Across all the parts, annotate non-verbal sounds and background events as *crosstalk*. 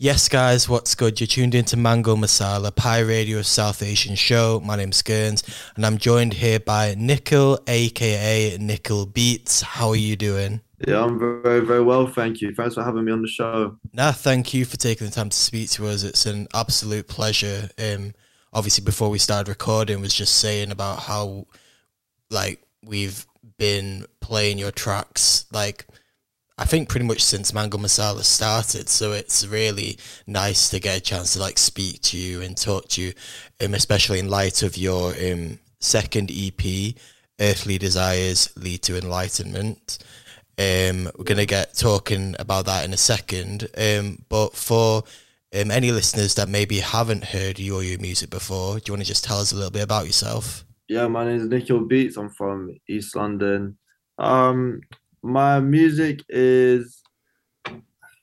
Yes, guys, what's good? You're tuned into Mango Masala, Pi Radio South Asian show. My name's GVRNZ, and I'm joined here by Nikhil, aka Nikhil Beats. How are you doing? Yeah, I'm very, very well, thank you. Thanks for having me on the show. Nah, thank you for taking the time to speak to us. It's an absolute pleasure. Um, obviously, before we started recording, was just saying about how, like, we've been playing your tracks, like I think pretty much since Mango Masala started. So it's really nice to get a chance to like speak to you and talk to you, um, especially in light of your um, second EP, Earthly Desires Lead to Enlightenment. Um, we're gonna get talking about that in a second. Um, but for um, any listeners that maybe haven't heard your your music before, do you want to just tell us a little bit about yourself? Yeah, my name is Nikhil Beats. I'm from East London. Um, my music is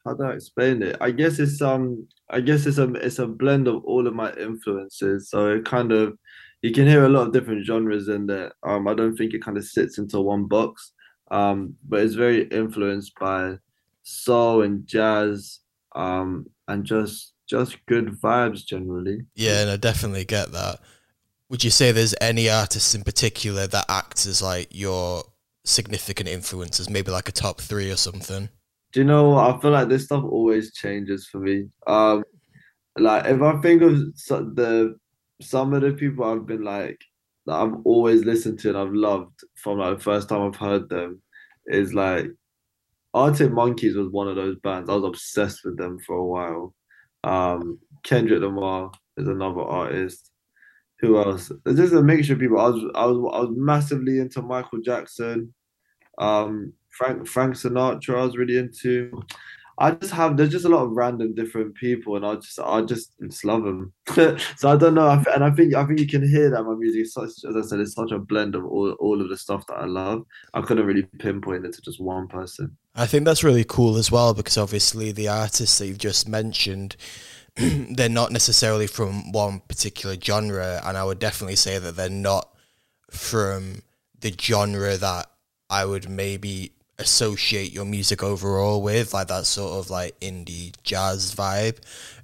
how do I explain it? I guess it's um I guess it's a it's a blend of all of my influences. So it kind of you can hear a lot of different genres in there. Um I don't think it kind of sits into one box. Um but it's very influenced by soul and jazz um and just just good vibes generally. Yeah, and I definitely get that. Would you say there's any artists in particular that acts as like your significant influences, maybe like a top three or something? Do you know what? I feel like this stuff always changes for me. Um, like if I think of the some of the people I've been like that I've always listened to and I've loved from like the first time I've heard them is like Arctic Monkeys was one of those bands. I was obsessed with them for a while. Um, Kendrick Lamar is another artist who else? Just a mixture of people. I was I was I was massively into Michael Jackson, um, Frank Frank Sinatra. I was really into. I just have there's just a lot of random different people, and I just I just, just love them. *laughs* so I don't know, and I think I think you can hear that my music such as I said, it's such a blend of all all of the stuff that I love. I couldn't really pinpoint it to just one person. I think that's really cool as well because obviously the artists that you've just mentioned *clears throat* they're not necessarily from one particular genre, and I would definitely say that they're not from the genre that I would maybe associate your music overall with, like that sort of like indie jazz vibe.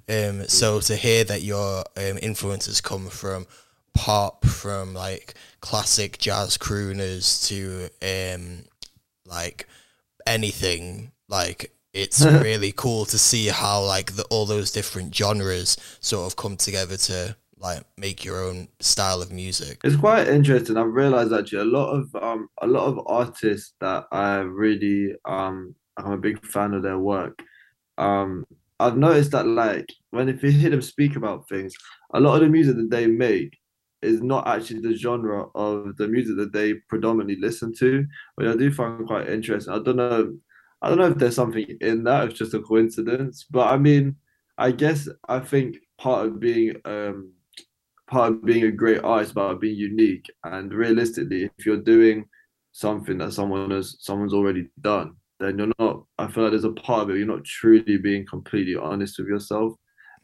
Um, so to hear that your um, influences come from pop, from like classic jazz crooners to um, like anything like it's *laughs* really cool to see how like the, all those different genres sort of come together to like make your own style of music. It's quite interesting. I've realized actually a lot of um a lot of artists that I really um I'm a big fan of their work. Um I've noticed that like when if you hear them speak about things, a lot of the music that they make is not actually the genre of the music that they predominantly listen to, which I do find quite interesting. I don't know I don't know if there's something in that, it's just a coincidence. But I mean, I guess I think part of being um part of being a great artist about being unique and realistically, if you're doing something that someone has someone's already done, then you're not I feel like there's a part of it you're not truly being completely honest with yourself.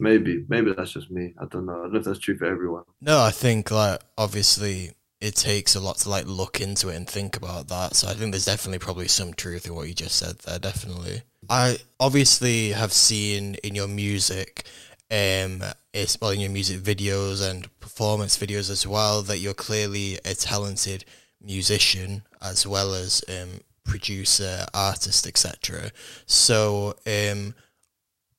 Maybe, maybe that's just me. I don't know. I don't know if that's true for everyone. No, I think like obviously it takes a lot to like look into it and think about that. So I think there's definitely probably some truth in what you just said there. Definitely, I obviously have seen in your music, um, it's well in your music videos and performance videos as well that you're clearly a talented musician as well as um producer, artist, etc. So um,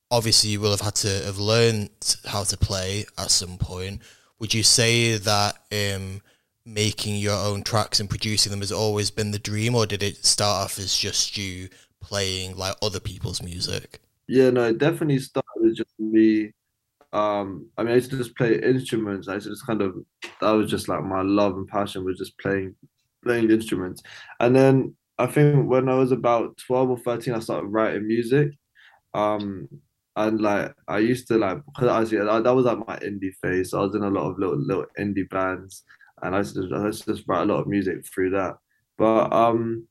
obviously you will have had to have learned how to play at some point. Would you say that um making your own tracks and producing them has always been the dream, or did it start off as just you playing like other people's music? Yeah, no, it definitely started with just me. Um, I mean, I used to just play instruments. I just kind of that was just like my love and passion was just playing playing instruments. And then I think when I was about twelve or thirteen, I started writing music. Um, and like I used to like because I was that was like my indie phase. So I was in a lot of little little indie bands and I I just write a lot of music through that. But um,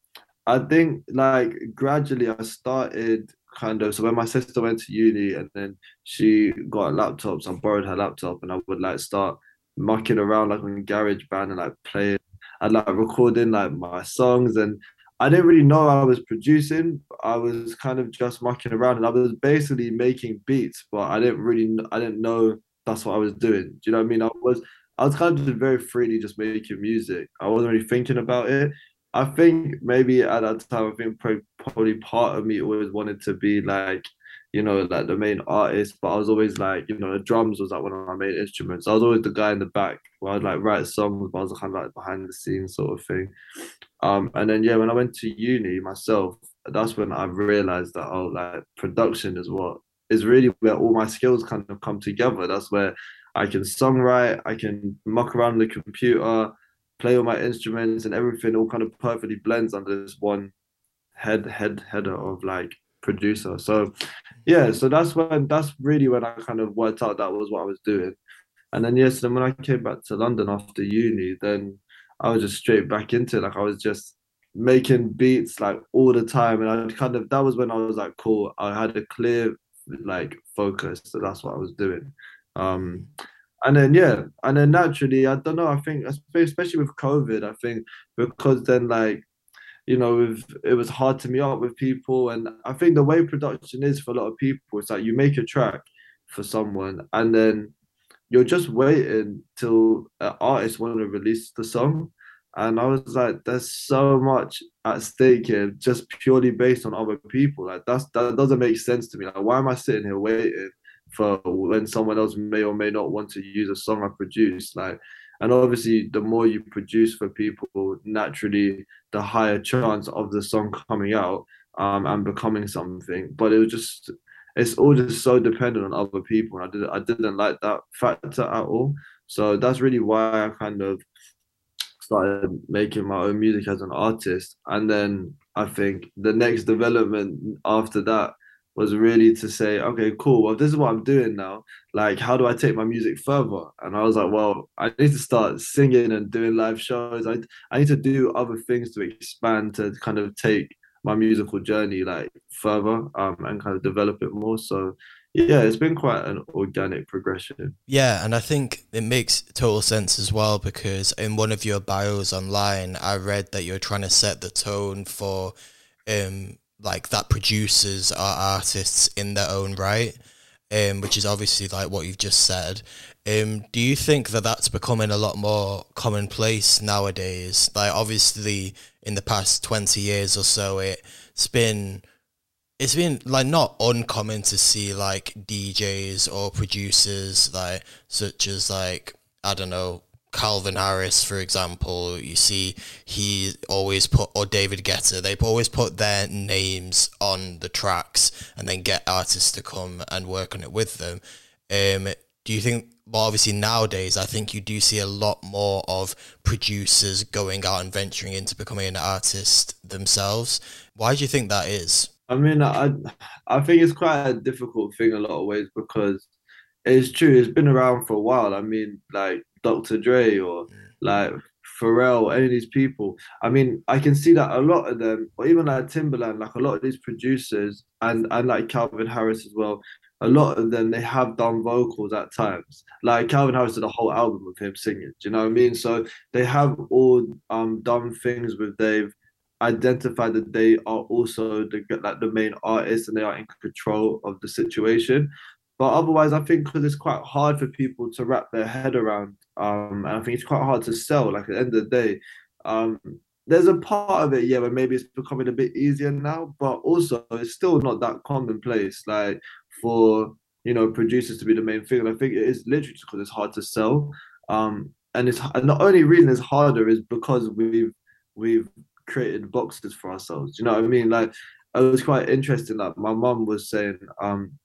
I think like gradually I started kind of so when my sister went to uni and then she got a laptop, so I borrowed her laptop and I would like start mucking around like on GarageBand and like playing and like recording like my songs and I didn't really know I was producing. I was kind of just mucking around, and I was basically making beats, but I didn't really, I didn't know that's what I was doing. Do you know what I mean? I was, I was kind of just very freely just making music. I wasn't really thinking about it. I think maybe at that time, I think probably part of me always wanted to be like you know, like the main artist, but I was always like, you know, the drums was like one of my main instruments. I was always the guy in the back where I'd like write songs, but I was kind of like behind the scenes sort of thing. Um, and then yeah, when I went to uni myself, that's when I realized that oh, like production is what is really where all my skills kind of come together. That's where I can songwrite, I can muck around the computer, play all my instruments, and everything all kind of perfectly blends under this one head head header of like producer. So yeah, so that's when that's really when I kind of worked out that was what I was doing. And then yes, then when I came back to London after uni, then I was just straight back into it. Like I was just making beats like all the time. And I kind of that was when I was like, cool, I had a clear like focus. So that's what I was doing. Um and then yeah, and then naturally, I don't know, I think especially with COVID, I think because then like you know, it was hard to meet up with people. And I think the way production is for a lot of people, it's like you make a track for someone and then you're just waiting till an artist want to release the song. And I was like, there's so much at stake here, just purely based on other people. Like that's that doesn't make sense to me. Like, why am I sitting here waiting for when someone else may or may not want to use a song I produced? Like and obviously the more you produce for people naturally the higher chance of the song coming out um, and becoming something but it was just it's all just so dependent on other people i didn't i didn't like that factor at all so that's really why i kind of started making my own music as an artist and then i think the next development after that was really to say, okay, cool. Well, this is what I'm doing now. Like, how do I take my music further? And I was like, well, I need to start singing and doing live shows. I I need to do other things to expand to kind of take my musical journey like further um, and kind of develop it more. So yeah, it's been quite an organic progression. Yeah, and I think it makes total sense as well because in one of your bios online, I read that you're trying to set the tone for um like that producers are artists in their own right, um, which is obviously like what you've just said. Um, do you think that that's becoming a lot more commonplace nowadays? Like obviously in the past twenty years or so, it's been it's been like not uncommon to see like DJs or producers like such as like I don't know Calvin Harris, for example, you see he always put, or David Guetta, they've always put their names on the tracks and then get artists to come and work on it with them. Um, do you think, well, obviously nowadays, I think you do see a lot more of producers going out and venturing into becoming an artist themselves. Why do you think that is? I mean, I, I think it's quite a difficult thing a lot of ways because it's true, it's been around for a while. I mean, like, Dr. Dre or like Pharrell, any of these people. I mean, I can see that a lot of them, or even like Timbaland, like a lot of these producers, and and like Calvin Harris as well. A lot of them they have done vocals at times. Like Calvin Harris did a whole album with him singing. Do you know what I mean? So they have all um done things with they've identified that they are also the like the main artist and they are in control of the situation. But otherwise, I think because it's quite hard for people to wrap their head around, um, and I think it's quite hard to sell. Like at the end of the day, um, there's a part of it, yeah, where maybe it's becoming a bit easier now, but also it's still not that commonplace. Like for you know producers to be the main thing, and I think it is literally because it's hard to sell. Um, and it's and the only reason it's harder is because we've we've created boxes for ourselves. You know what I mean? Like it was quite interesting. Like my mum was saying, um,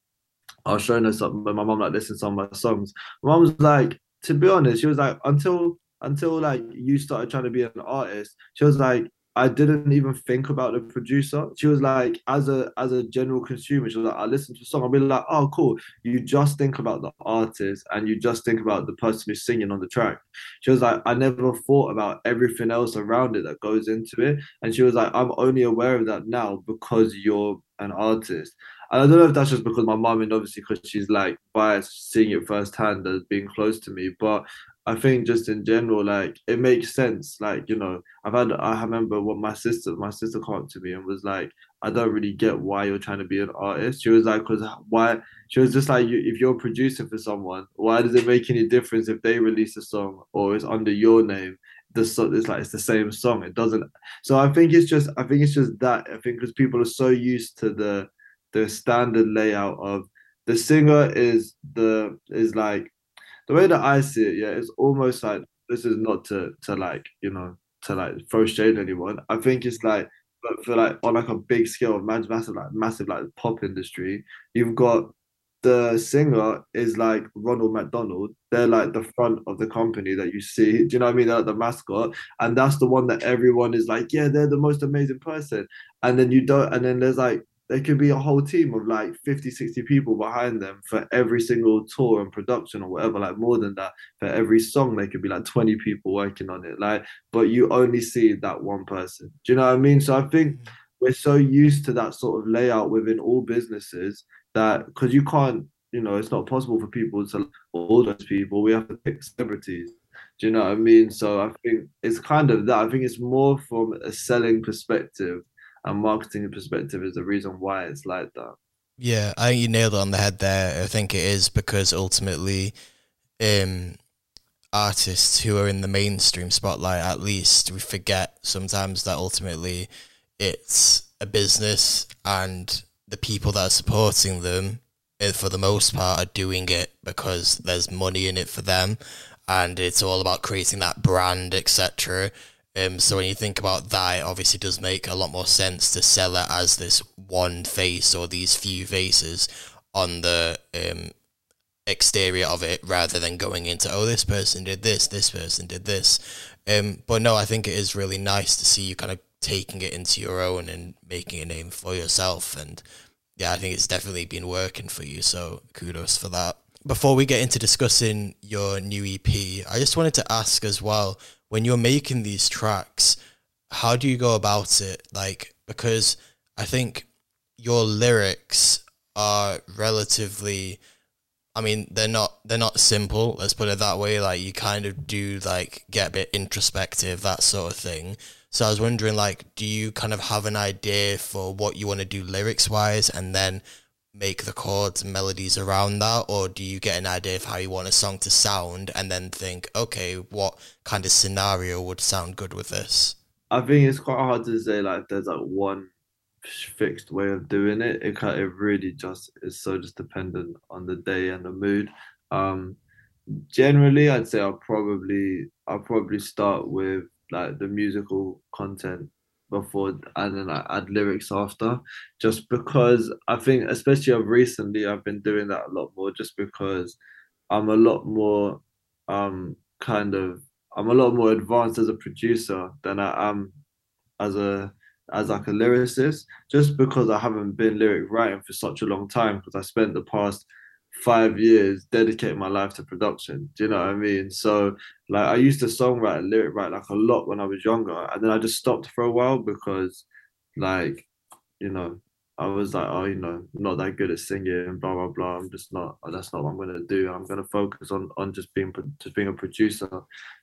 I was showing her something, but my mom like listened to some of my songs. My mom was like, to be honest, she was like, until until like you started trying to be an artist, she was like, I didn't even think about the producer. She was like, as a as a general consumer, she was like, I listen to a song, I'll be like, oh cool. You just think about the artist and you just think about the person who's singing on the track. She was like, I never thought about everything else around it that goes into it. And she was like, I'm only aware of that now because you're an artist. And I don't know if that's just because my mom and obviously because she's like biased, seeing it firsthand as being close to me, but I think just in general, like it makes sense. Like you know, I've had I remember what my sister, my sister came up to me and was like, I don't really get why you're trying to be an artist. She was like, because why? She was just like, if you're producing for someone, why does it make any difference if they release a song or it's under your name? The so it's like it's the same song. It doesn't. So I think it's just I think it's just that I think because people are so used to the the standard layout of the singer is the is like the way that I see it, yeah, it's almost like this is not to to like you know to like throw shade anyone. I think it's like but for like on like a big scale, of massive like massive like pop industry, you've got the singer is like Ronald McDonald. They're like the front of the company that you see. *laughs* Do you know what I mean? They're like the mascot, and that's the one that everyone is like, yeah, they're the most amazing person. And then you don't, and then there's like there could be a whole team of like 50 60 people behind them for every single tour and production or whatever like more than that. For every song there could be like 20 people working on it like but you only see that one person. Do you know what i mean? So i think mm. we're so used to that sort of layout within all businesses that because you can't you know it's not possible for people to all those people. We have to pick celebrities. Do you know what i mean? So i think it's kind of that. I think it's more from a selling perspective and marketing perspective is the reason why it's like that. Yeah, I think you nailed it on the head there. I think it is because ultimately, um, artists who are in the mainstream spotlight, at least, we forget sometimes that ultimately it's a business and the people that are supporting them, eh, for the most part, are doing it because there's money in it for them and it's all about creating that brand, etc. Um, so when you think about that, it obviously does make a lot more sense to sell it as this one face or these few faces on the um, exterior of it rather than going into, oh, this person did this, this person did this. Um, but no, I think it is really nice to see you kind of taking it into your own and making a name for yourself. And yeah, I think it's definitely been working for you. So kudos for that. Before we get into discussing your new EP, I just wanted to ask as well when you're making these tracks, how do you go about it? Like, because I think your lyrics are relatively I mean, they're not they're not simple, let's put it that way. Like you kind of do like get a bit introspective, that sort of thing. So I was wondering like, do you kind of have an idea for what you want to do lyrics wise and then make the chords and melodies around that or do you get an idea of how you want a song to sound and then think okay what kind of scenario would sound good with this? I think it's quite hard to say like there's like one fixed way of doing it. It kind it really just is so just dependent on the day and the mood. Um generally i'd say i'll probably i'll probably start with like the musical content before and then I add lyrics after, just because I think, especially of recently, I've been doing that a lot more, just because I'm a lot more um kind of I'm a lot more advanced as a producer than I am as a as like a lyricist, just because I haven't been lyric writing for such a long time because I spent the past five years dedicating my life to production. Do you know what I mean? So like I used to songwrite and lyric write like a lot when I was younger, and then I just stopped for a while because like you know I was like oh you know not that good at singing blah blah blah. I'm just not. That's not what I'm gonna do. I'm gonna focus on on just being just being a producer.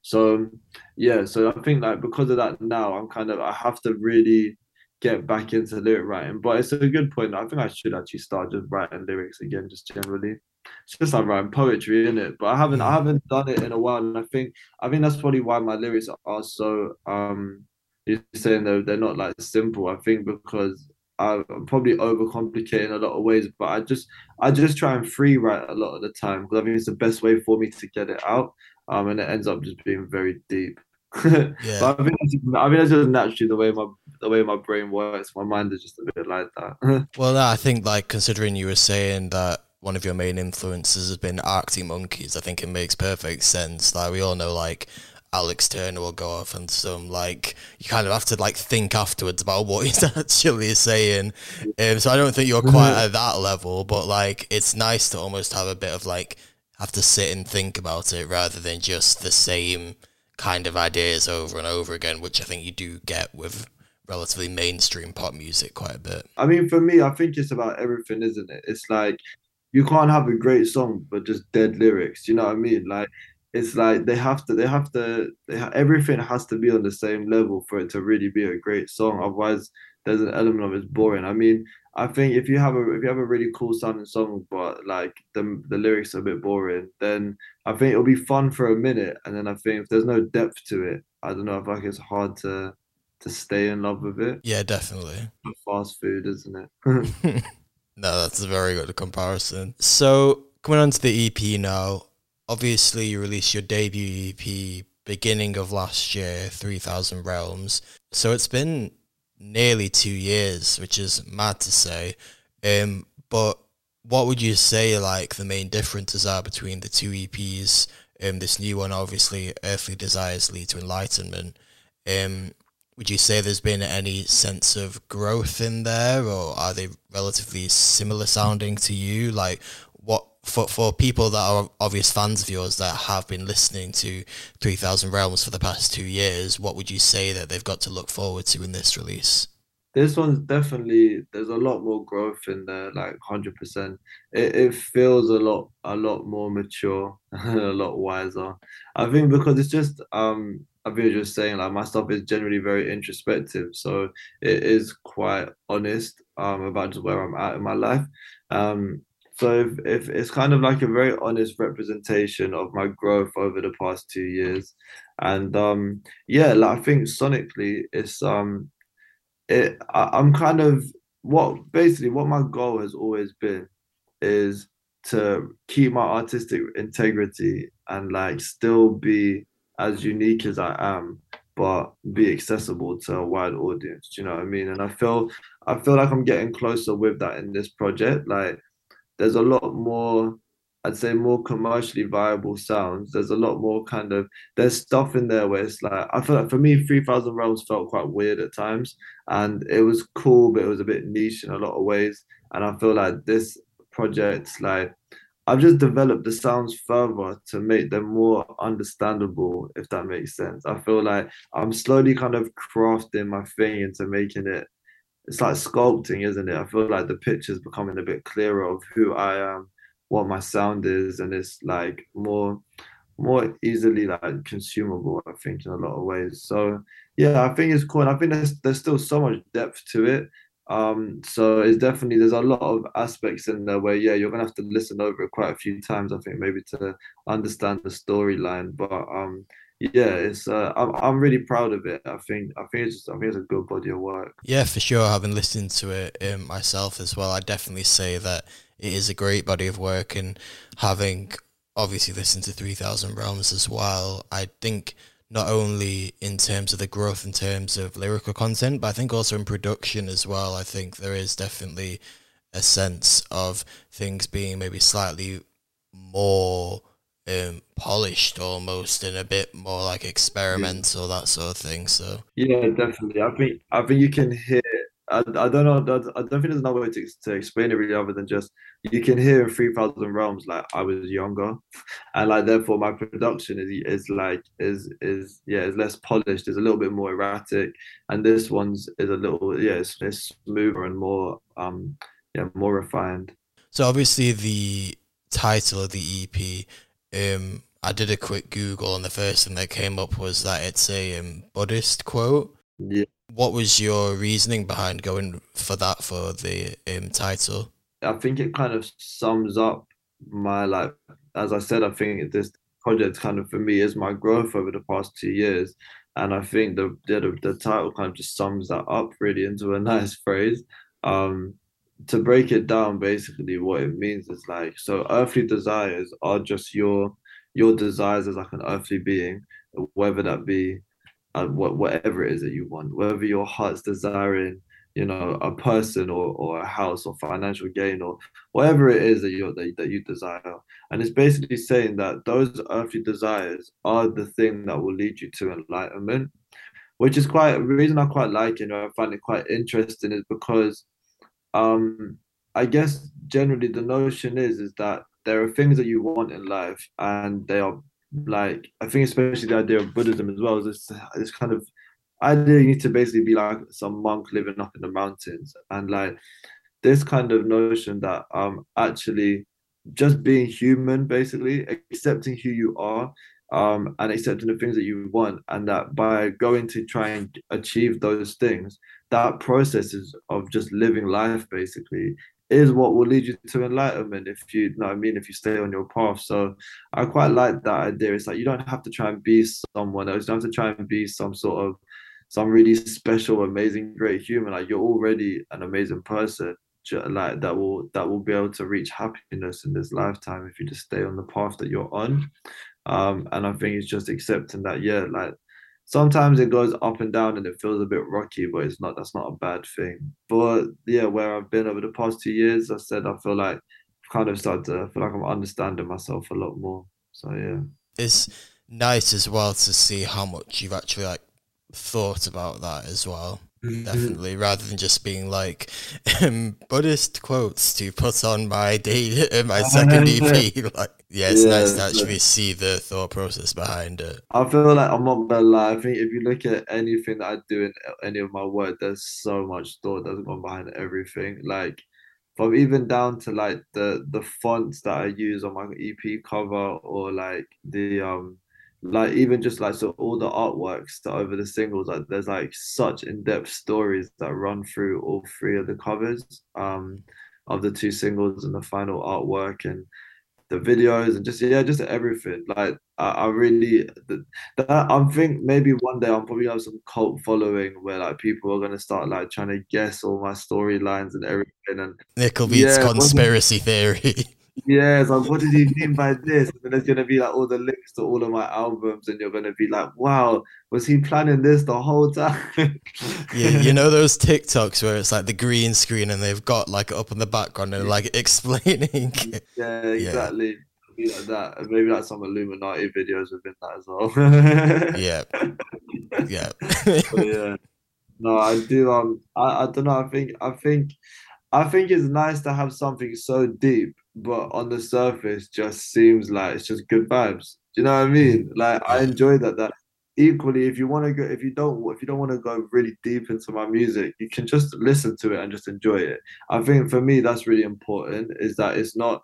So yeah, so I think like because of that now I'm kind of I have to really get back into lyric writing. But it's a good point. I think I should actually start just writing lyrics again, just generally. It's just like writing poetry, in it. But I haven't, I mm. haven't done it in a while, and I think, I think that's probably why my lyrics are so. um You're saying though they're not like simple. I think because I'm probably overcomplicating a lot of ways, but I just, I just try and free write a lot of the time because I think it's the best way for me to get it out. Um, and it ends up just being very deep. *laughs* yeah. but I mean, I mean, that's just naturally the way my the way my brain works. My mind is just a bit like that. *laughs* well, I think like considering you were saying that one of your main influences has been Arctic Monkeys, I think it makes perfect sense. Like we all know, like Alex Turner will go off and some like you kind of have to like think afterwards about what *laughs* he's actually saying. Um, so I don't think you're quite at that level, but like it's nice to almost have a bit of like have to sit and think about it rather than just the same kind of ideas over and over again, which I think you do get with relatively mainstream pop music quite a bit. I mean, for me, I think it's about everything, isn't it? It's like you can't have a great song but just dead lyrics. You know what I mean? Like it's like they have to, they have to, they ha- everything has to be on the same level for it to really be a great song. Otherwise, there's an element of it's boring. I mean, I think if you have a if you have a really cool sounding song, but like the the lyrics are a bit boring, then I think it'll be fun for a minute, and then I think if there's no depth to it, I don't know. I feel like it's hard to to stay in love with it. Yeah, definitely. Fast food, isn't it? *laughs* *laughs* no, that's a very good comparison. So coming on to the EP now, obviously you released your debut EP beginning of last year, Three Thousand Realms. So it's been nearly two years, which is mad to say. Um, but what would you say like the main differences are between the two EPs? Um, this new one, obviously, Earthly Desires Lead to Enlightenment. Um, would you say there's been any sense of growth in there, or are they relatively similar sounding to you? Like, what for for people that are obvious fans of yours that have been listening to Three Thousand Realms for the past two years, what would you say that they've got to look forward to in this release? This one's definitely there's a lot more growth in there, like hundred percent. It it feels a lot a lot more mature, *laughs* a lot wiser. I think because it's just um I think just saying like my stuff is generally very introspective, so it is quite honest um about just where I'm at in my life. Um so if, if it's kind of like a very honest representation of my growth over the past two years. And um yeah, like I think sonically it's um it I, am kind of what basically what my goal has always been is to keep my artistic integrity and like still be as unique as I am, but be accessible to a wide audience. Do you know what I mean? And I feel I feel like I'm getting closer with that in this project. Like there's a lot more I'd say more commercially viable sounds. There's a lot more kind of there's stuff in there where it's like I feel like for me, Three Thousand Realms felt quite weird at times, and it was cool, but it was a bit niche in a lot of ways. And I feel like this project, like I've just developed the sounds further to make them more understandable, if that makes sense. I feel like I'm slowly kind of crafting my thing into making it. It's like sculpting, isn't it? I feel like the picture's becoming a bit clearer of who I am what my sound is and it's like more more easily like consumable i think in a lot of ways so yeah i think it's cool and i think there's there's still so much depth to it um so it's definitely there's a lot of aspects in there where yeah you're gonna have to listen over it quite a few times i think maybe to understand the storyline but um yeah, it's uh, I'm I'm really proud of it. I think I think it's just, I think it's a good body of work. Yeah, for sure. Having listened to it um, myself as well, I definitely say that it is a great body of work, and having obviously listened to Three Thousand Realms as well, I think not only in terms of the growth in terms of lyrical content, but I think also in production as well. I think there is definitely a sense of things being maybe slightly more um, polished almost and a bit more like experimental that sort of thing. So yeah, definitely. I think I think you can hear. I, I don't know. I don't think there's another way to, to explain it really other than just you can hear in Three Thousand Realms like I was younger, *laughs* and like therefore my production is is like is is yeah is less polished. Is a little bit more erratic, and this one's is a little yeah it's, it's smoother and more um yeah more refined. So obviously the title of the EP um, I did a quick Google, and the first thing that came up was that it's a um, Buddhist quote. Yeah. What was your reasoning behind going for that for the um, title? I think it kind of sums up my like, as I said, I think this project kind of for me is my growth over the past two years, and I think the the, the title kind of just sums that up really into a *laughs* nice phrase. Um, to break it down, basically what it means is like so earthly desires are just your your desires as like an earthly being, whether that be what whatever it is that you want, whether your heart's desiring, you know, a person or, or a house or financial gain or whatever it is that you that, that you desire. And it's basically saying that those earthly desires are the thing that will lead you to enlightenment, which is quite reason I quite like it, you know, I find it quite interesting is because um, I guess generally the notion is is that there are things that you want in life, and they are like I think especially the idea of Buddhism as well is this this kind of I didn't need to basically be like some monk living up in the mountains. And like this kind of notion that um actually just being human basically accepting who you are um and accepting the things that you want and that by going to try and achieve those things that process of just living life basically is what will lead you to enlightenment if you, you know I mean if you stay on your path. So I quite like that idea. It's like you don't have to try and be someone else. You don't have to try and be some sort of some really special amazing great human. Like you're already an amazing person like that will that will be able to reach happiness in this lifetime if you just stay on the path that you're on. Um and i think it's just accepting that yeah like sometimes it goes up and down and it feels a bit rocky but it's not that's not a bad thing. But yeah where i've been over the past two years i said i feel like I've kind of started to feel like i'm understanding myself a lot more. So yeah. It's nice as well to see how much you've actually like thought about that as well. Mm-hmm. definitely rather than just being like um, *laughs* buddhist quotes to put on my day *laughs* uh, my second *laughs* ep like yeah it's yeah, nice to actually see the thought process behind it. I feel like i'm not gonna lie i think if you look at anything that i do in any of my work there's so much thought that's gone behind everything. Like from even down to like the the fonts that i use on my ep cover or like the um like even just like so all the artworks that over the singles like there's like such in-depth stories that run through all three of the covers um of the two singles and the final artwork and the videos and just yeah just everything. Like i, I really that i think maybe one day i'm probably have some cult following where like people are going to start like trying to guess all my storylines and everything and Nikhil Beats' yeah, conspiracy theory *laughs* yeah, like what did he mean by this? And then there's gonna be like all the links to all of my albums, and you're gonna be like, wow, was he planning this the whole time? *laughs* yeah, you know those TikToks where it's like the green screen and they've got like up in the background and like *laughs* explaining. Yeah, exactly. Yeah. Like that, and maybe like some Illuminati videos within that as well. yeah, *laughs* yeah, yeah. No, I do. Um, I, I don't know. I think I think I think it's nice to have something so deep, but on the surface just seems like it's just good vibes. Do you know what I mean? Like I enjoy that. That equally, if you want to go, if you don't, if you don't want to go really deep into my music, you can just listen to it and just enjoy it. I think for me that's really important. Is that it's not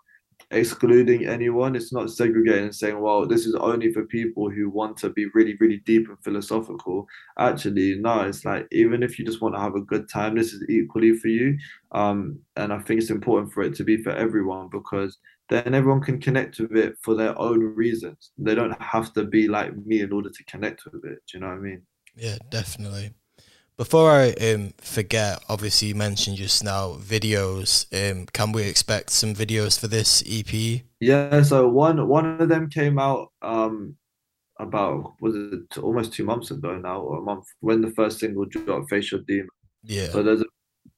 excluding anyone. It's not segregating and saying, well, this is only for people who want to be really, really deep and philosophical. Actually, no, it's like even if you just want to have a good time, this is equally for you. Um, and I think it's important for it to be for everyone because then everyone can connect with it for their own reasons. They don't have to be like me in order to connect with it. Do you know what I mean? Yeah, definitely. Before I um, forget, obviously you mentioned just now videos. Um, can we expect some videos for this EP? Yeah, so one one of them came out um, about was it almost two months ago now, or a month when the first single dropped, Facial Demon. Yeah. So there's a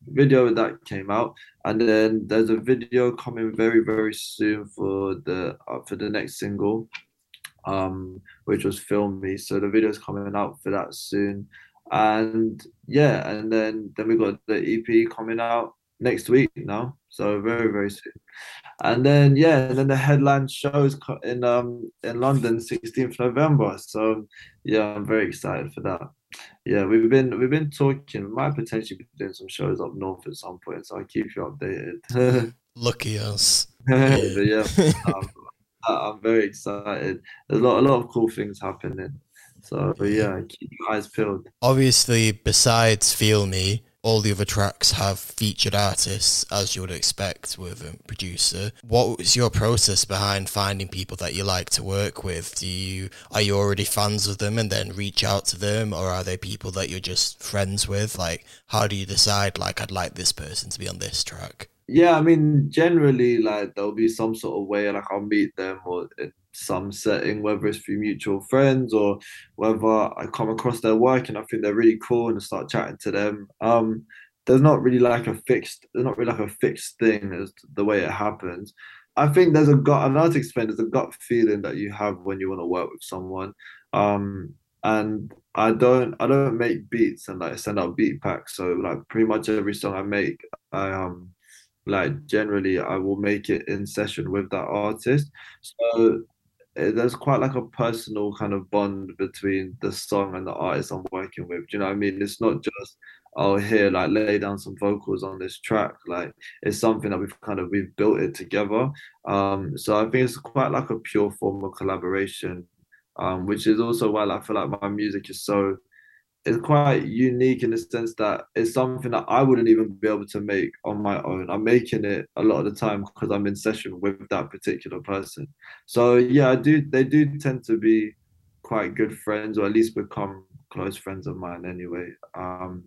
video that came out, and then there's a video coming very very soon for the uh, for the next single, um, which was Film Me. So the video's coming out for that soon and yeah, and then then we got the EP coming out next week now, so very very soon. And then yeah, and then the headline shows in um in London, 16th November. So yeah, I'm very excited for that. Yeah, we've been we've been talking. We might potentially be doing some shows up north at some point, so I'll keep you updated. *laughs* Lucky us. *laughs* yeah, yeah I'm, I'm very excited. There's a lot a lot of cool things happening. So yeah, keep your eyes peeled. Obviously, besides Feel Me, all the other tracks have featured artists, as you would expect with a producer. What was your process behind finding people that you like to work with? Do you are you already fans of them and then reach out to them, or are they people that you're just friends with? Like, how do you decide? Like, I'd like this person to be on this track. Yeah, I mean, generally, like there'll be some sort of way, like I'll meet them or some setting, whether it's through mutual friends or whether I come across their work and I think they're really cool and I start chatting to them. Um, there's not really like a fixed, there's not really like a fixed thing as the way it happens. I think there's a gut, and I'll explain, there's a gut feeling that you have when you want to work with someone. Um, and I don't, I don't make beats and like send out beat packs. So like pretty much every song I make, I um, like generally I will make it in session with that artist. So there's quite like a personal kind of bond between the song and the artist I'm working with. Do you know what I mean? It's not just oh here like lay down some vocals on this track like it's something that we've kind of we've built it together um so i think it's quite like a pure form of collaboration um which is also why i feel like my music is so it's quite unique in the sense that it's something that I wouldn't even be able to make on my own. I'm making it a lot of the time because I'm in session with that particular person. So yeah, I do. They do tend to be quite good friends, or at least become close friends of mine anyway. Um,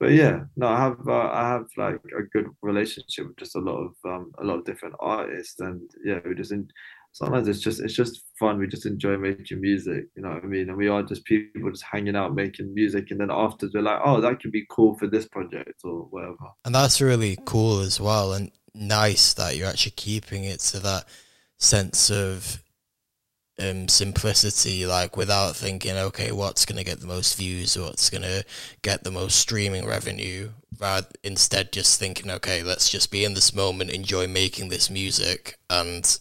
but yeah, no, I have uh, I have like a good relationship with just a lot of um, a lot of different artists, and yeah, we just in, sometimes it's just it's just fun. We just enjoy making music, you know what I mean? And we are just people just hanging out making music, and then afterwards we're like, oh, that could be cool for this project or whatever. And that's really cool as well, and nice that you're actually keeping it to that sense of um, simplicity, like without thinking, okay, what's going to get the most views, or what's going to get the most streaming revenue, rather instead just thinking, okay, let's just be in this moment, enjoy making this music, and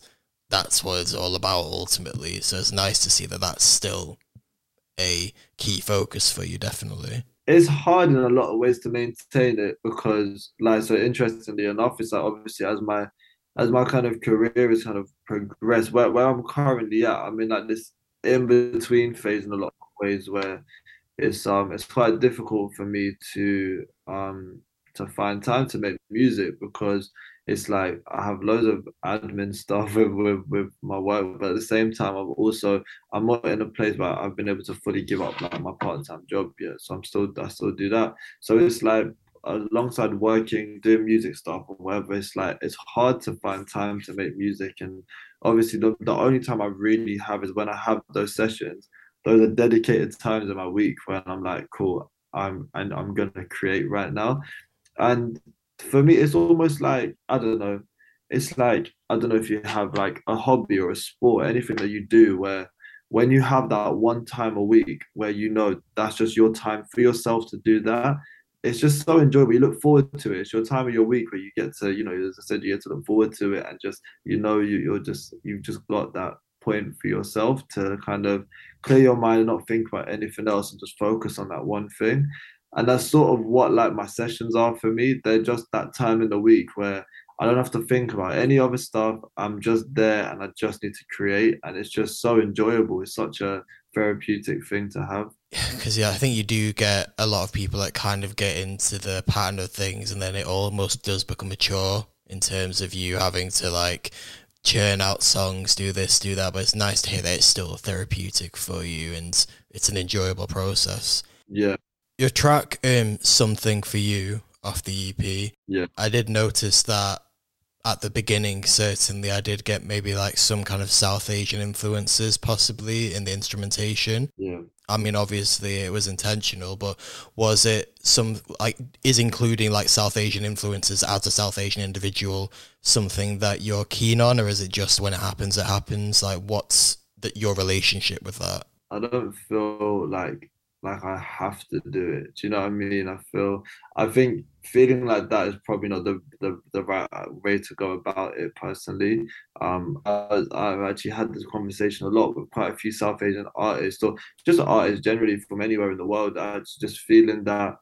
that's what it's all about ultimately. So it's nice to see that that's still a key focus for you, definitely. It's hard in a lot of ways to maintain it because, like, so interestingly enough, it's like obviously as my as my kind of career has kind of progressed, where where I'm currently at, I'm in like this in between phase in a lot of ways where it's um it's quite difficult for me to um to find time to make music because it's like I have loads of admin stuff *laughs* with, with, with my work, but at the same time, I'm also I'm not in a place where I've been able to fully give up like my part time job yet. So I'm still I still do that. So it's like alongside working, doing music stuff or whatever, it's like it's hard to find time to make music. And obviously, the, the only time I really have is when I have those sessions. Those are dedicated times in my week when I'm like, cool, I'm and I'm gonna create right now. And for me, it's almost like I don't know. It's like I don't know if you have like a hobby or a sport, anything that you do where when you have that one time a week where you know that's just your time for yourself to do that, it's just so enjoyable. You look forward to it. It's your time of your week where you get to, you know, as I said, you get to look forward to it and just you know you you're just you've just got that point for yourself to kind of clear your mind and not think about anything else and just focus on that one thing and that's sort of what like my sessions are for me. They're just that time in the week where i don't have to think about any other stuff. I'm just there and i just need to create. And it's just so enjoyable. It's such a therapeutic thing to have. *laughs* Because yeah i think you do get a lot of people that kind of get into the pattern of things and then it almost does become a chore in terms of you having to like churn out songs do this do that. But it's nice to hear that it's still therapeutic for you and it's an enjoyable process. Yeah your track, um, something for you off the EP. Yeah, I did notice that at the beginning. Certainly, I did get maybe like some kind of South Asian influences, possibly in the instrumentation. Yeah. I mean, obviously it was intentional, but was it some like is including like South Asian influences as a South Asian individual something that you're keen on, or is it just when it happens, it happens? Like, what's that your relationship with that? I don't feel like like I have to do it. Do you know what I mean? I feel I think feeling like that is probably not the the, the right way to go about it personally. Um I, I've actually had this conversation a lot with quite a few South Asian artists or just artists generally from anywhere in the world that's just feeling that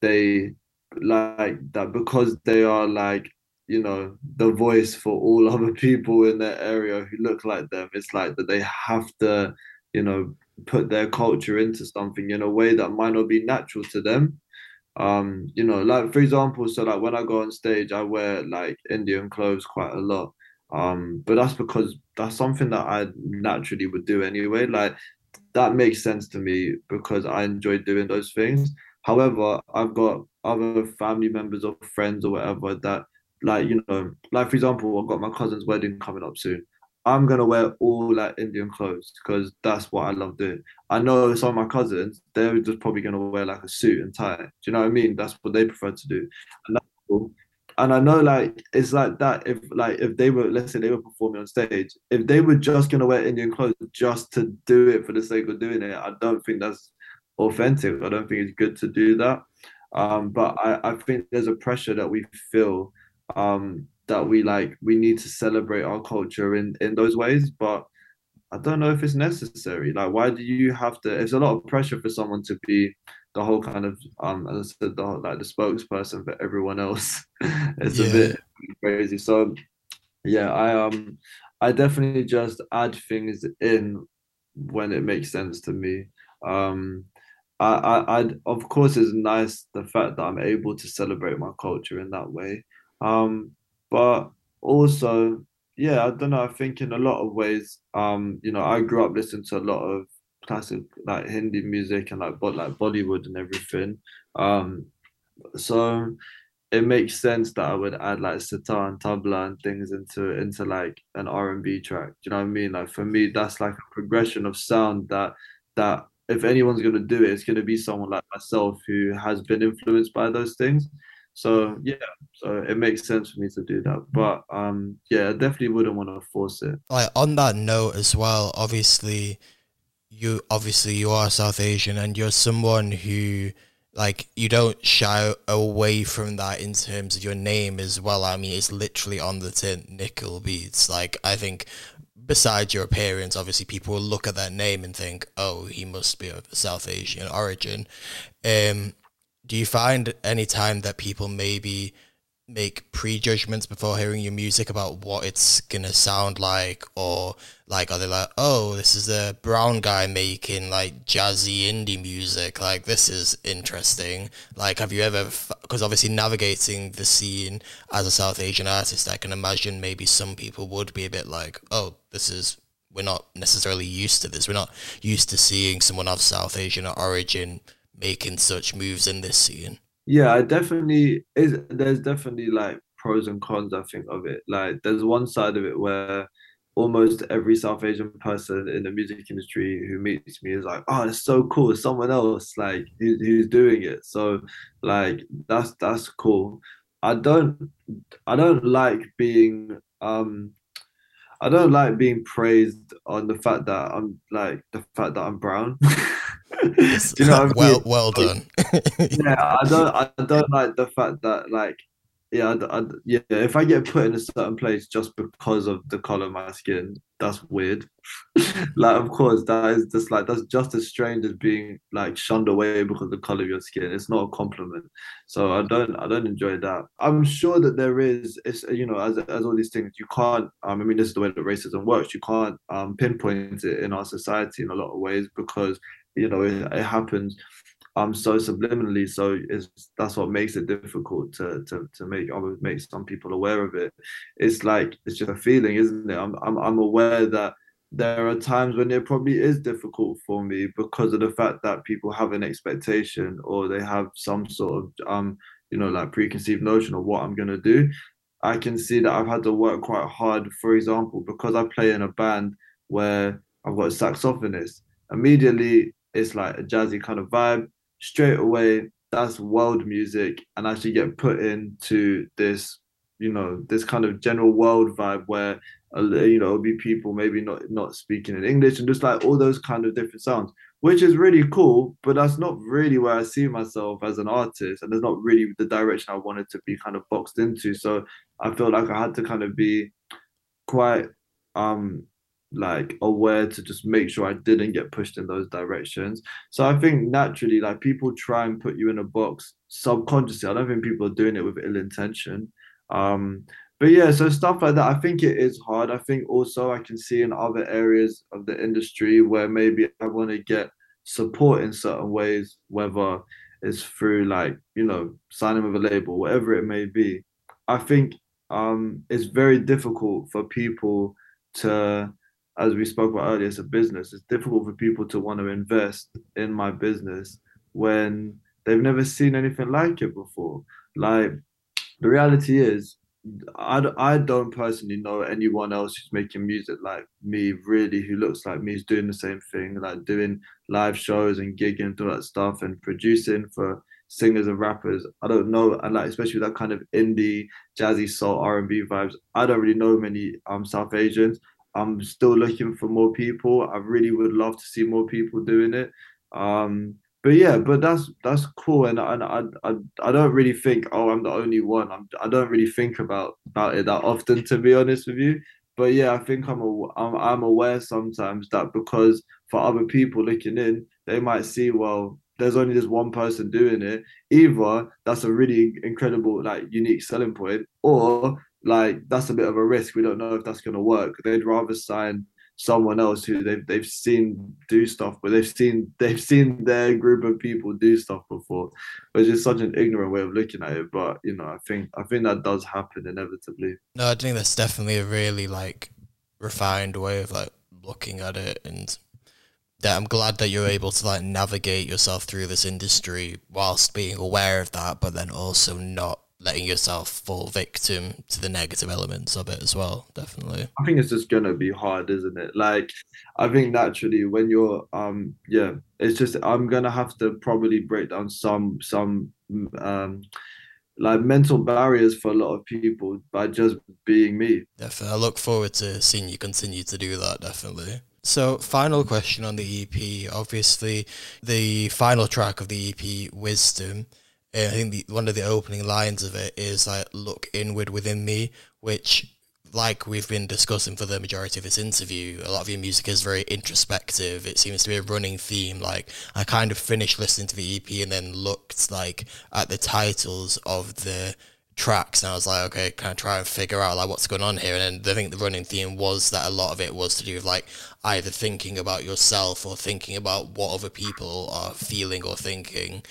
they like that because they are like you know the voice for all *laughs* other people in their area who look like them it's like that they have to you know put their culture into something in a way that might not be natural to them. Um, you know, like for example, so like when I go on stage, I wear like Indian clothes quite a lot. Um, but that's because that's something that I naturally would do anyway. Like that makes sense to me because I enjoy doing those things. However, I've got other family members or friends or whatever that like, you know, like for example, I've got my cousin's wedding coming up soon. I'm gonna wear all like Indian clothes because that's what I love doing. I know some of my cousins, they're just probably gonna wear like a suit and tie. Do you know what I mean? That's what they prefer to do. And that's cool. And I know like it's like that if like if they were let's say they were performing on stage, if they were just gonna wear Indian clothes just to do it for the sake of doing it, I don't think that's authentic. I don't think it's good to do that. Um, but I, I think there's a pressure that we feel um, that we like we need to celebrate our culture in in those ways but I don't know if it's necessary. Like, why do you have to? It's a lot of pressure for someone to be the whole kind of um, as I said, the like the spokesperson for everyone else. *laughs* it's yeah. a bit crazy. So, yeah, I um, I definitely just add things in when it makes sense to me. Um, I, I, I, of course, it's nice the fact that I'm able to celebrate my culture in that way. Um, but also, yeah, I don't know. I think in a lot of ways, um, you know, I grew up listening to a lot of classic like Hindi music and like but like Bollywood and everything. Um, so it makes sense that I would add like sitar and tabla and things into into like an R and B track. Do you know what I mean? Like for me, that's like a progression of sound that that if anyone's gonna do it, it's gonna be someone like myself who has been influenced by those things. So yeah, so it makes sense for me to do that. But um yeah, I definitely wouldn't want to force it. Like on that note as well, obviously you obviously you are South Asian and you're someone who like you don't shy away from that in terms of your name as well. I mean, it's literally on the tin, Nikhil Beats. Like I think besides your appearance, obviously people will look at that name and think, oh, he must be of South Asian origin. Um, do you find any time that people maybe make prejudgments before hearing your music about what it's gonna sound like? Or like are they like oh this is a brown guy making like jazzy indie music. Like this is interesting. Like have you ever because obviously navigating the scene as a south asian artist i can imagine maybe some people would be a bit like oh this is we're not necessarily used to this. We're not used to seeing someone of south asian origin making such moves in this scene yeah, I definitely is. There's definitely like pros and cons. I think of it. Like, there's one side of it where almost every South Asian person in the music industry who meets me is like, "Oh, it's so cool! someone else like who, who's doing it." So, like, that's that's cool. I don't, I don't like being um I don't like being praised on the fact that I'm like the fact that I'm brown. *laughs* You know what *laughs* well, well done. yeah, I *laughs* don't, I don't like the fact that like, yeah, I, I, yeah. If I get put in a certain place just because of the color of my skin, that's weird. *laughs* like, of course, that is just like that's just as strange as being like shunned away because of the color of your skin. It's not a compliment. So I don't, I don't enjoy that. I'm sure that there is, it's you know, as as all these things, you can't. Um, I mean, this is the way that racism works. You can't um pinpoint it in our society in a lot of ways because you know it, it happens um so subliminally. So it's that's what makes it difficult to to to make make some people aware of it. It's like it's just a feeling isn't it? I'm i'm, I'm aware that there are times when it probably is difficult for me because of the fact that people have an expectation or they have some sort of um you know like preconceived notion of what i'm going to do. I can see that i've had to work quite hard for example because i play in a band where i've got a saxophonist immediately it's like a jazzy kind of vibe. Straight away, that's world music, and actually get put into this, you know, this kind of general world vibe where, you know, it'll be people maybe not not speaking in English and just like all those kind of different sounds, which is really cool. But that's not really where I see myself as an artist, and there's not really the direction I wanted to be kind of boxed into. So I felt like I had to kind of be quite um like aware to just make sure I didn't get pushed in those directions. So I think naturally, like people try and put you in a box subconsciously. I don't think people are doing it with ill intention. Um, but yeah, so stuff like that, I think it is hard. I think also I can see in other areas of the industry where maybe I want to get support in certain ways, whether it's through like, you know, signing with a label, whatever it may be. I think um, it's very difficult for people to as we spoke about earlier, it's a business. It's difficult for people to want to invest in my business when they've never seen anything like it before. Like the reality is, I, I don't personally know anyone else who's making music like me, really, who looks like me, is doing the same thing, like doing live shows and gigging and all that stuff and producing for singers and rappers. I don't know, and like especially that kind of indie, jazzy soul, R and B vibes. I don't really know many um South Asians. I'm still looking for more people. I really would love to see more people doing it. Um, but yeah, but that's that's cool, and and I, I I don't really think oh I'm the only one. I'm I don't really think about about it that often to be honest with you. but yeah, I think I'm, a, I'm I'm aware sometimes that because for other people looking in, they might see well, there's only this one person doing it. Either that's a really incredible, like unique selling point, or like that's a bit of a risk. We don't know if that's gonna work. They'd rather sign someone else who they've they've seen do stuff, but they've seen they've seen their group of people do stuff before, which is such an ignorant way of looking at it. But you know, I think I think that does happen inevitably. No, I think that's definitely a really like refined way of like looking at it, and that I'm glad that you're able to like navigate yourself through this industry whilst being aware of that, but then also not letting yourself fall victim to the negative elements of it as well definitely. I think it's just gonna be hard isn't it? Like i think naturally when you're um yeah it's just i'm gonna have to probably break down some some um like mental barriers for a lot of people by just being me. Definitely. I look forward to seeing you continue to do that definitely. So, final question on the EP. Obviously, the final track of the EP, Wisdom, I think the, one of the opening lines of it is like "look inward within me," which, like we've been discussing for the majority of this interview, a lot of your music is very introspective. It seems to be a running theme. Like I kind of finished listening to the EP and then looked like at the titles of the tracks and I was like, okay, kind of try and figure out like what's going on here. And then I think the running theme was that a lot of it was to do with like either thinking about yourself or thinking about what other people are feeling or thinking.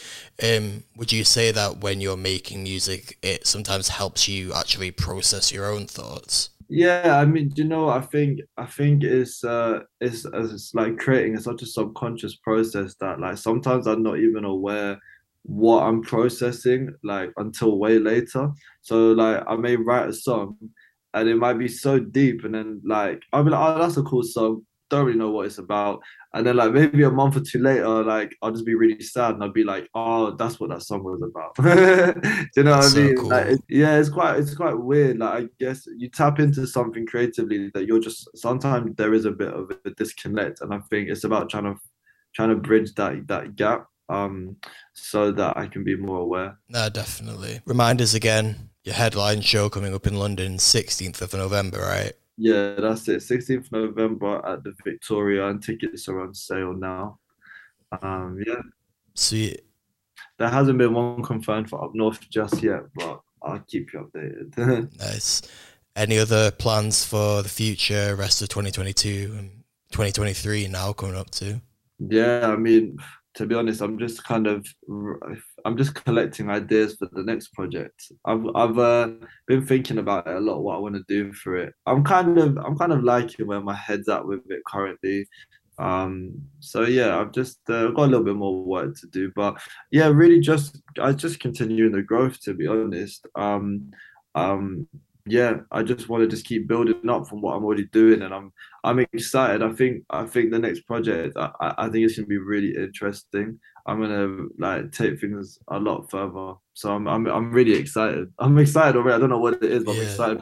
Um, would you say that when you're making music, it sometimes helps you actually process your own thoughts? Yeah, I mean, you know, I think I think it's uh it's it's like creating such a subconscious process that like sometimes I'm not even aware what I'm processing like until way later. So like I may write a song and it might be so deep and then like I'll be like, oh that's a cool song. Don't really know what it's about. And then like maybe a month or two later, like I'll just be really sad and I'll be like, oh, that's what that song was about. *laughs* Do you know what I mean? Cool. like, it, yeah, it's quite it's quite weird. Like I guess you tap into something creatively that you're just sometimes there is a bit of a disconnect. And I think it's about trying to trying to bridge that that gap um, so that I can be more aware. No, definitely. Reminders again, your headline show coming up in London, 16th of November, right? Yeah, that's it. 16th November at the Victoria, and tickets are on sale now. Um, yeah. Sweet. There hasn't been one confirmed for up north just yet, but I'll keep you updated. *laughs* nice. Any other plans for the future, rest of 2022 and 2023 now coming up too? Yeah, I mean, to be honest, I'm just kind of I'm just collecting ideas for the next project. I've I've uh, been thinking about it a lot, what I want to do for it. I'm kind of I'm kind of liking where my head's at with it currently. Um, so yeah, I've just uh, got a little bit more work to do, but yeah, really just I just continuing the growth to be honest. Um, um, yeah, I just want to just keep building up from what I'm already doing, and I'm I'm excited. I think I think the next project I, I think it's gonna be really interesting. I'm gonna like take things a lot further. So I'm I'm I'm really excited. I'm excited already. I don't know what it is, but yeah. I'm excited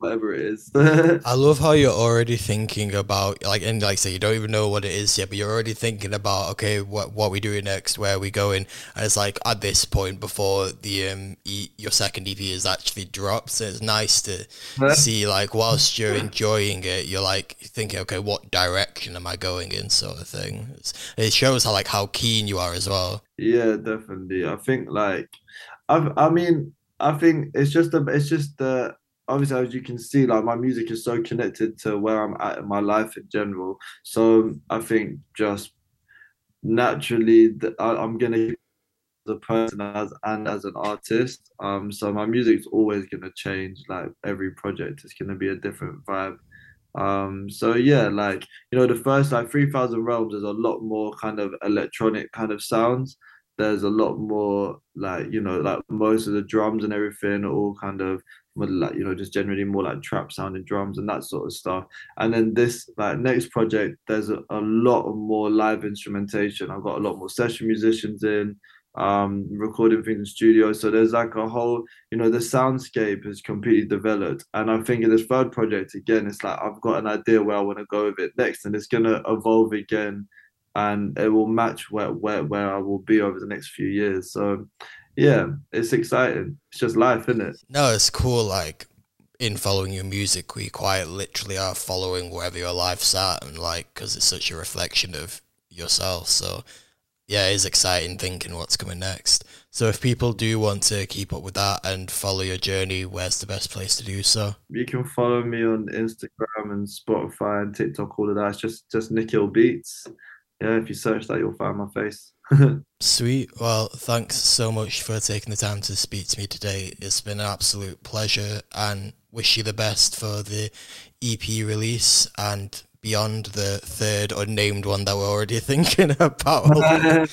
whatever it is. *laughs* I love how you're already thinking about like and like say you don't even know what it is yet, but you're already thinking about okay, what what we doing next, where are we going, and it's like at this point before the um e- your second EP is actually dropped, so it's nice to yeah. see like whilst you're enjoying it, you're like thinking okay, what direction am I going in, sort of thing. It's, it shows how like how keen you are as well. Yeah, definitely. I think like I've I mean I think it's just a it's just the obviously as you can see like my music is so connected to where i'm at in my life in general. So i think just naturally I, am gonna the person as and as an artist um so my music's always gonna change like every project is gonna be a different vibe. Um so yeah like you know the first like 3000 realms is a lot more kind of electronic kind of sounds. There's a lot more like you know like most of the drums and everything are all kind of like you know just generally more like trap sounding drums and that sort of stuff. And then this like next project there's a, a lot more live instrumentation. I've got a lot more session musicians in um recording things in studio. So there's like a whole you know the soundscape is completely developed. And i think in this third project again it's like i've got an idea where i want to go with it next and it's going to evolve again and it will match where, where where i will be over the next few years. So yeah, it's exciting. It's just life, isn't it? No, it's cool. Like in following your music, we quite literally are following wherever your life's at, and like because it's such a reflection of yourself. So yeah, it is exciting thinking what's coming next. So if people do want to keep up with that and follow your journey, where's the best place to do so? You can follow me on Instagram and Spotify and TikTok, all of that. It's just just Nikhil Beats. Yeah, if you search that, you'll find my face. *laughs* Sweet. Well, thanks so much for taking the time to speak to me today. It's been an absolute pleasure and wish you the best for the EP release and beyond the third unnamed one that we're already *laughs* thinking about. *laughs*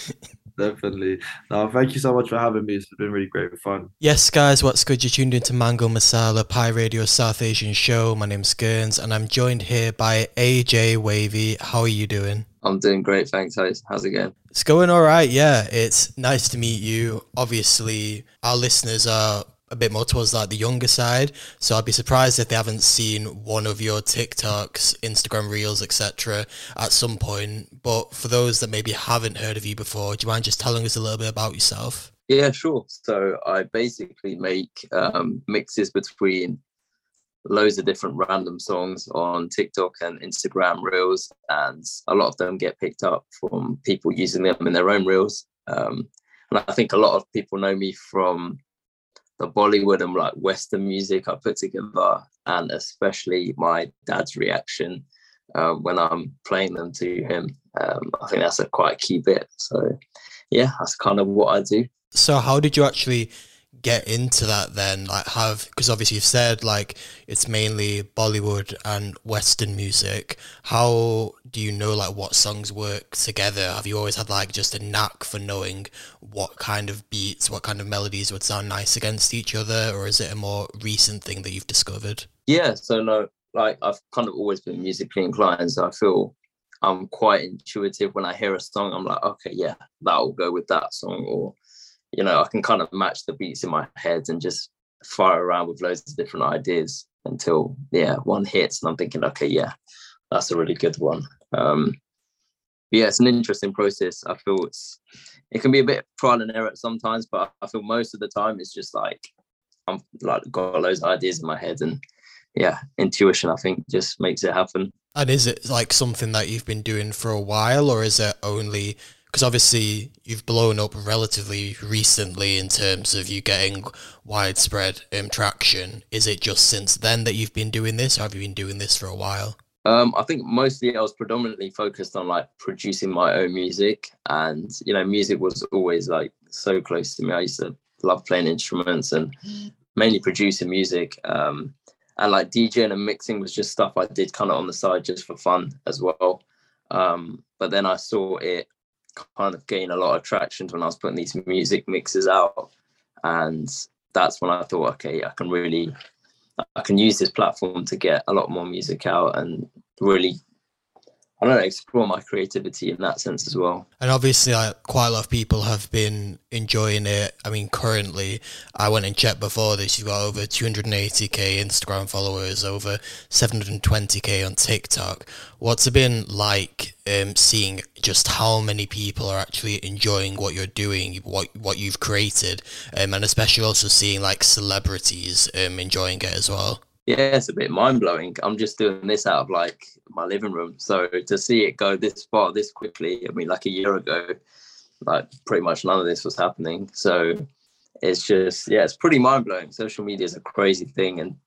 Definitely. No, thank you so much for having me. It's been really great fun. Yes, guys, what's good? You're tuned into Mango Masala Pi Radio South Asian Show. My name's GVRNZ, and I'm joined here by AJWAVY. How are you doing? I'm doing great, thanks. How's, how's it going? It's going all right, yeah. It's nice to meet you. Obviously, our listeners are a bit more towards like the younger side. So I'd be surprised if they haven't seen one of your TikToks, Instagram Reels, etc. at some point. But for those that maybe haven't heard of you before, do you mind just telling us a little bit about yourself? Yeah, sure. So I basically make um, mixes between loads of different random songs on TikTok and Instagram Reels, and a lot of them get picked up from people using them in their own Reels. Um, and I think a lot of people know me from the Bollywood and like Western music I put together, and especially my dad's reaction uh, when I'm playing them to him. Um, I think that's a quite key bit. So, yeah, that's kind of what I do. So, how did you actually get into that then? Like, have because obviously you've said like it's mainly Bollywood and Western music. How do you know like what songs work together? Have you always had like just a knack for knowing what kind of beats, what kind of melodies would sound nice against each other, or is it a more recent thing that you've discovered? Yeah, so no, like I've kind of always been musically inclined, so I feel I'm quite intuitive when I hear a song. I'm like, okay, yeah, that'll go with that song, or you know, I can kind of match the beats in my head and just fire around with loads of different ideas until yeah, one hits and I'm thinking, okay, yeah, that's a really good one. Um, yeah, it's an interesting process. I feel it's it can be a bit trial and error sometimes, but I feel most of the time it's just like I'm like got loads of ideas in my head and yeah, intuition I think just makes it happen. And is it like something that you've been doing for a while or is it only because obviously you've blown up relatively recently in terms of you getting widespread um, traction. Is it just since then that you've been doing this, or have you been doing this for a while? Um, I think mostly I was predominantly focused on like producing my own music, and you know, music was always like so close to me. I used to love playing instruments and mainly producing music. Um, and like DJing and mixing was just stuff I did kind of on the side just for fun as well. Um, but then I saw it kind of gain a lot of traction when I was putting these music mixes out. And that's when I thought, okay, I can really, I can use this platform to get a lot more music out and really I don't know, explore my creativity in that sense as well. And obviously, like, quite a lot of people have been enjoying it. I mean, currently, I went and checked before this. You've got over 280k Instagram followers, over 720k on TikTok. What's it been like um, seeing just how many people are actually enjoying what you're doing, what what you've created, um, and especially also seeing like celebrities um, enjoying it as well? Yeah, it's a bit mind blowing. I'm just doing this out of like my living room. So to see it go this far this quickly, I mean, like a year ago, like pretty much none of this was happening. So it's just, yeah, it's pretty mind blowing. Social media is a crazy thing. And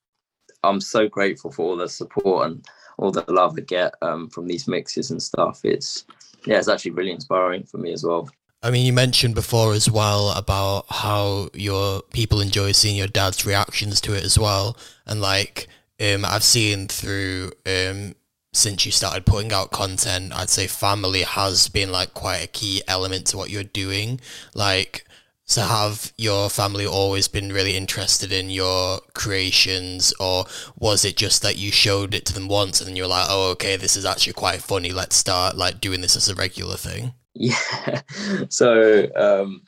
I'm so grateful for all the support and all the love I get um, from these mixes and stuff. It's, yeah, it's actually really inspiring for me as well. I mean, you mentioned before as well about how your people enjoy seeing your dad's reactions to it as well, and like um, I've seen through um, since you started putting out content, I'd say family has been like quite a key element to what you're doing. Like, so have your family always been really interested in your creations, or was it just that you showed it to them once and then you're like, oh, okay, this is actually quite funny. Let's start like doing this as a regular thing. *laughs* Yeah. so um,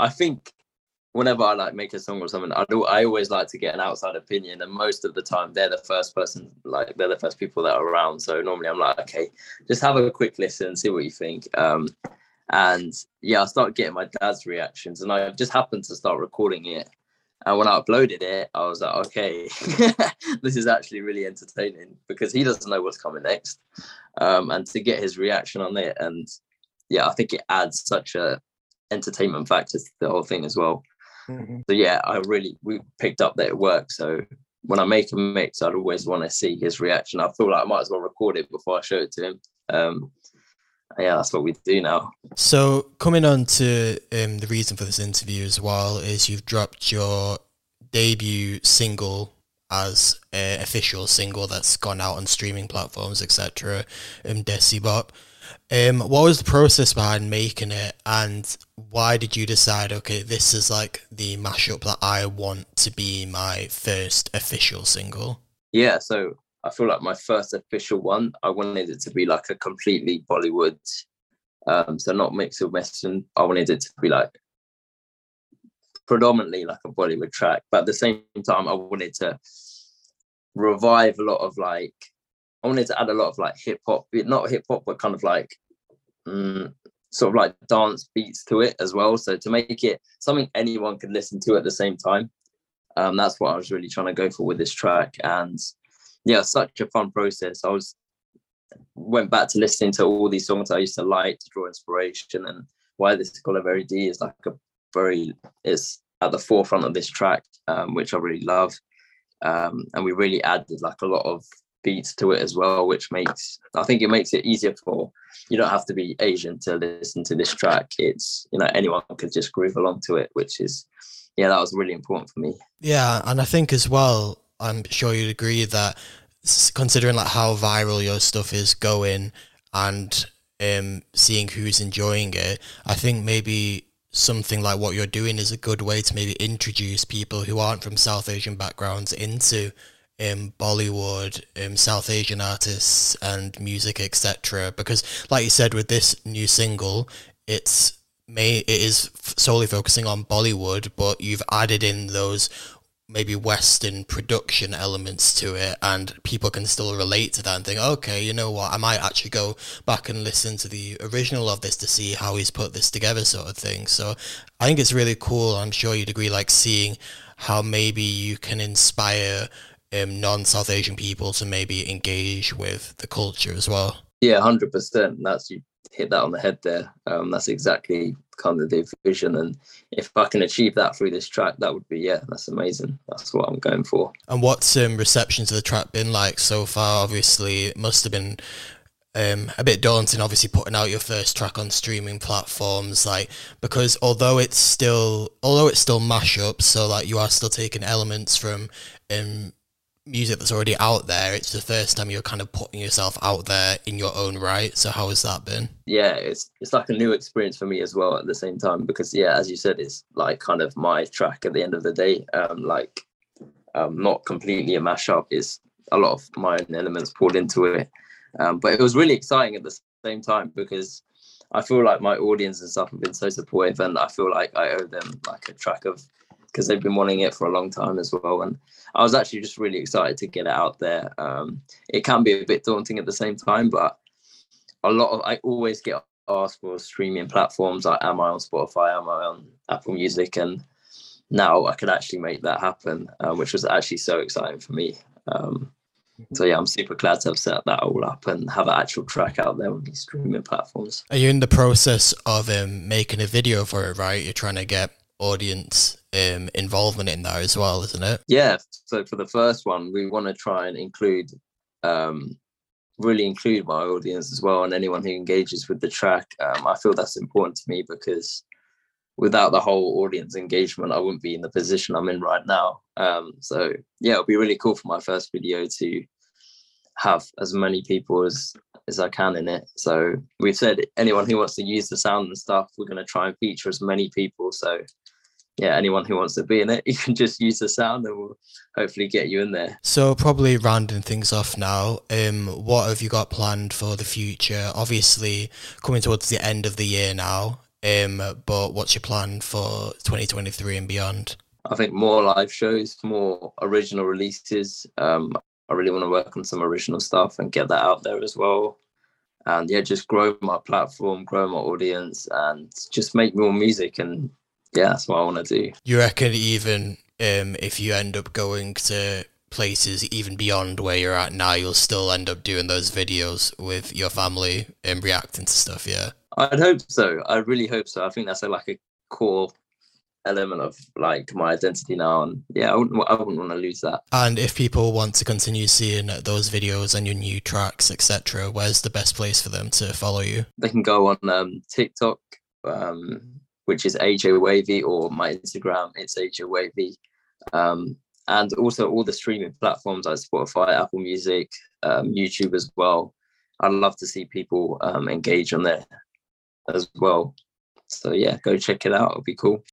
I think whenever I like make a song or something, I do. I always like to get an outside opinion, and most of the time they're the first person, like they're the first people that are around. So normally I'm like, okay, just have a quick listen, see what you think. Um, and yeah, I started getting my dad's reactions, and I just happened to start recording it And when I uploaded it, I was like, okay, *laughs* this is actually really entertaining because he doesn't know what's coming next. Um, and to get his reaction on it, and yeah, I think it adds such a entertainment factor to the whole thing as well. Mm-hmm. So yeah, I really we picked up that it works. So when I make a mix, I'd always want to see his reaction. I feel like I might as well record it before I show it to him. Um, yeah, that's what we do now. So coming on to um, the reason for this interview as well is you've dropped your debut single as an official single that's gone out on streaming platforms, etc. Um, Desi Bop. Um, what was the process behind making it, and why did you decide? Okay, this is like the mashup that I want to be my first official single. Yeah, so I feel like my first official one, I wanted it to be like a completely Bollywood, um, so not mixed with Western. I wanted it to be like predominantly like a Bollywood track, but at the same time, I wanted to revive a lot of like I wanted to add a lot of like hip hop, not hip hop, but kind of like um, sort of like dance beats to it as well. So to make it something anyone could listen to at the same time. Um, that's what I was really trying to go for with this track. And yeah, such a fun process. I was went back to listening to all these songs I used to like to draw inspiration and why this Gola Very D is like a very is at the forefront of this track, um, which I really love. Um, and we really added like a lot of beats to it as well, which makes I think it makes it easier for you don't have to be Asian to listen to this track. It's you know anyone could just groove along to it, which is yeah, that was really important for me. Yeah, and I think as well, I'm sure you'd agree that considering like how viral your stuff is going and um seeing who's enjoying it, I think maybe something like what you're doing is a good way to maybe introduce people who aren't from South Asian backgrounds into um, Bollywood, um, South Asian artists and music, etc. Because, like you said, with this new single, it's may it is solely focusing on Bollywood, but you've added in those maybe Western production elements to it, and people can still relate to that and think, okay, you know what, I might actually go back and listen to the original of this to see how he's put this together, sort of thing. So I think it's really cool. I'm sure you'd agree, like seeing how maybe you can inspire um, non-South Asian people to maybe engage with the culture as well. Yeah, hundred percent. That's you hit that on the head there. Um, that's exactly kind of the vision, and if I can achieve that through this track, that would be yeah, that's amazing. That's what I'm going for. And what's um, reception to the track been like so far? Obviously, it must have been um, a bit daunting, obviously putting out your first track on streaming platforms, like because although it's still although it's still mashup, so like you are still taking elements from um, music that's already out there. It's the first time you're kind of putting yourself out there in your own right. So how has that been? Yeah, it's it's like a new experience for me as well at the same time because yeah, as you said, it's like kind of my track at the end of the day. Um, like um, not completely a mashup. Is a lot of my own elements poured into it. Um, but it was really exciting at the same time because I feel like my audience and stuff have been so supportive, and I feel like I owe them like a track of because they've been wanting it for a long time as well. And I was actually just really excited to get it out there. Um, it can be a bit daunting at the same time, but a lot of I always get asked for streaming platforms like am I on Spotify, am I on Apple Music, and now I could actually make that happen, um, which was actually so exciting for me. Um, so yeah, I'm super glad to have set that all up and have an actual track out there on these streaming platforms. Are you in the process of um, making a video for it? Right, you're trying to get audience um, involvement in there as well, isn't it? Yeah. So for the first one, we want to try and include, um, really include my audience as well, and anyone who engages with the track. Um, I feel that's important to me because without the whole audience engagement, I wouldn't be in the position I'm in right now. Um, so yeah, it'll be really cool for my first video to have as many people as as I can in it. So we've said anyone who wants to use the sound and stuff, we're going to try and feature as many people. So yeah, anyone who wants to be in it, *laughs* you can just use the sound and we'll hopefully get you in there. So probably rounding things off now, um, what have you got planned for the future? Obviously coming towards the end of the year now, um, but what's your plan for 2023 and beyond? I think more live shows, more original releases. Um, I really want to work on some original stuff and get that out there as well. And yeah, just grow my platform, grow my audience, and just make more music and yeah, that's what I want to do. You reckon even um, if you end up going to places even beyond where you're at now, you'll still end up doing those videos with your family and reacting to stuff. Yeah. I'd hope so. I really hope so. I think that's a, like a core element of like my identity now, and yeah, I wouldn't, I wouldn't want to lose that. And if people want to continue seeing those videos and your new tracks, etc., where's the best place for them to follow you? They can go on um, TikTok, um, which is AJWAVY, or my Instagram, it's AJWAVY. Um, and also all the streaming platforms like Spotify, Apple Music, um, YouTube as well. I'd love to see people um, engage on there as well. So yeah, go check it out. It'll be cool.